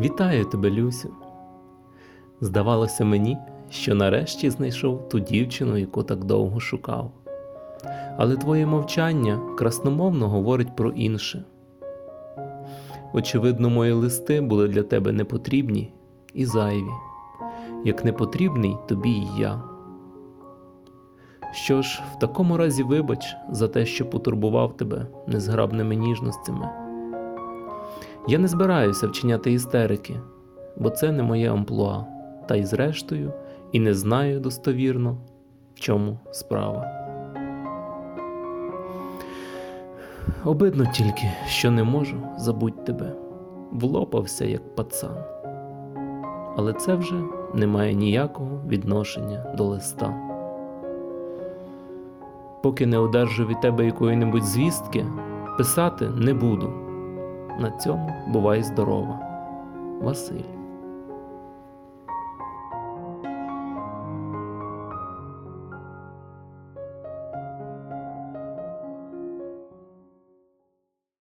Вітаю тебе, Люсю. Здавалося мені, що нарешті знайшов ту дівчину, яку так довго шукав. Але твоє мовчання красномовно говорить про інше. Очевидно, мої листи були для тебе непотрібні і зайві, як непотрібний тобі і я. Що ж, в такому разі вибач за те, що потурбував тебе незграбними ніжностями. Я не збираюся вчиняти істерики, бо це не моє амплуа, та й зрештою і не знаю достовірно, в чому справа. Обидно тільки, що не можу забуть тебе, влопався як пацан. Але це вже не має ніякого відношення до листа. Поки не одержу від тебе якої-небудь звістки, писати не буду. На цьому бувай здорова, Василь.